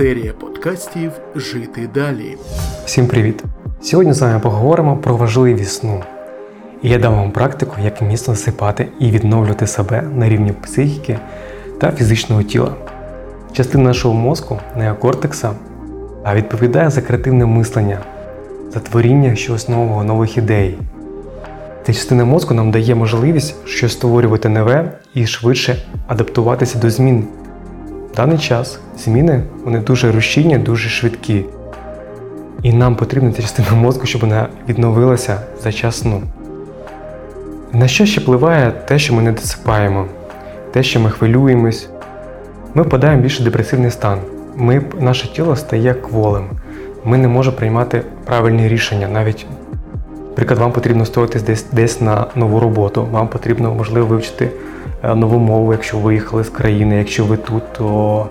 Серія подкастів Жити далі. Всім привіт! Сьогодні з вами поговоримо про важливість сну. І я дам вам практику, як міцно засипати і відновлювати себе на рівні психіки та фізичного тіла. Частина нашого мозку, неокортекса, відповідає за креативне мислення, за творіння щось нового, нових ідей. Ця частина мозку нам дає можливість щось створювати нове і швидше адаптуватися до змін. В даний час зміни вони дуже рушійні, дуже швидкі. І нам потрібна ця частина мозку, щоб вона відновилася за час сну. На що ще впливає те, що ми не досипаємо, те, що ми хвилюємось, ми впадаємо в більш депресивний стан. Ми, Наше тіло стає кволим. Ми не можемо приймати правильні рішення. Навіть, наприклад, вам потрібно стоїтись десь десь на нову роботу, вам потрібно, можливо, вивчити нову мову, якщо ви виїхали з країни, якщо ви тут, то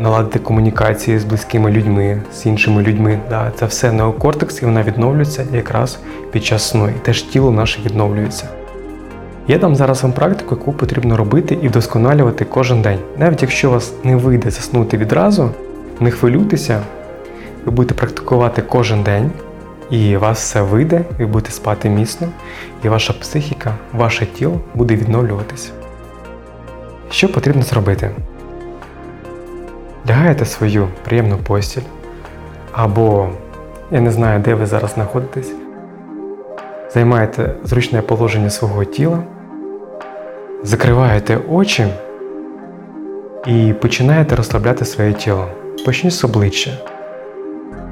наладити комунікації з близькими людьми, з іншими людьми. Да, Це все неокортекс і вона відновлюється якраз під час сну. І теж тіло наше відновлюється. Я дам зараз вам практику, яку потрібно робити і вдосконалювати кожен день. Навіть якщо у вас не вийде заснути відразу, не хвилюйтеся, ви будете практикувати кожен день, і вас все вийде, ви будете спати міцно, і ваша психіка, ваше тіло буде відновлюватися. Що потрібно зробити? Лягаєте свою приємну постіль, або я не знаю, де ви зараз знаходитесь. Займаєте зручне положення свого тіла, закриваєте очі і починаєте розслабляти своє тіло. Почніть з обличчя.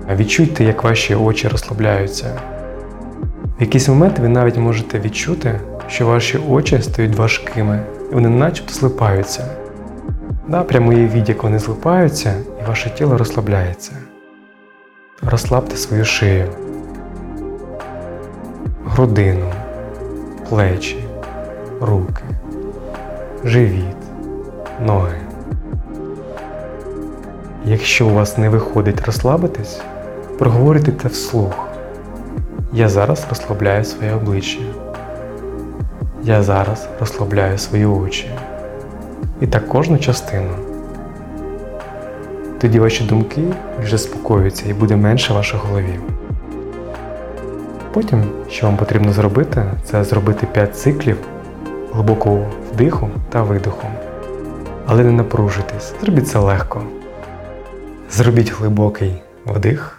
Відчуйте, як ваші очі розслабляються. В якийсь момент ви навіть можете відчути, що ваші очі стають важкими, і вони начебто злипаються. Да, прямо уявіть, як вони злипаються, і ваше тіло розслабляється. Розслабте свою шию грудину, плечі, руки, живіт, ноги. Якщо у вас не виходить розслабитись, проговорюйте це вслух. Я зараз розслабляю своє обличчя. Я зараз розслабляю свої очі. І так кожну частину. Тоді ваші думки вже спокоюються і буде менше в вашій голові. Потім, що вам потрібно зробити, це зробити 5 циклів глибокого вдиху та видиху. Але не напружуйтесь, зробіть це легко. Зробіть глибокий вдих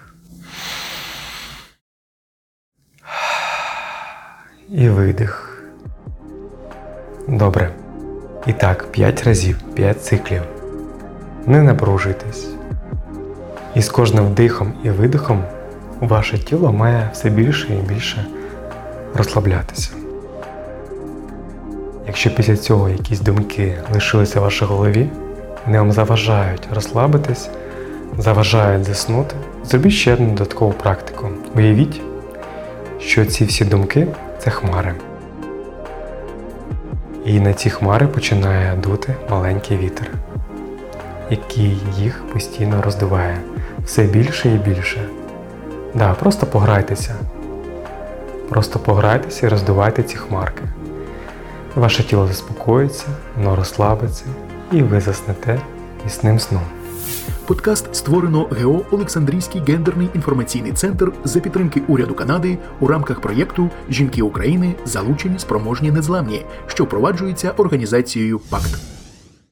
і видих. Добре. І так, 5 разів, 5 циклів. Не напружуйтесь. І з кожним вдихом і видихом ваше тіло має все більше і більше розслаблятися. Якщо після цього якісь думки лишилися в вашій голові, вони вам заважають розслабитись, заважають заснути, зробіть ще одну додаткову практику. Уявіть, що ці всі думки це хмари. І на ці хмари починає дути маленький вітер, який їх постійно роздуває все більше і більше. Да, Просто пограйтеся. Просто пограйтеся і роздувайте ці хмарки. Ваше тіло заспокоїться, воно розслабиться і ви заснете міцним сном. Подкаст створено ГО Олександрійський гендерний інформаційний центр за підтримки уряду Канади у рамках проєкту Жінки України залучені спроможні незламні, що впроваджується організацією ПАКТ.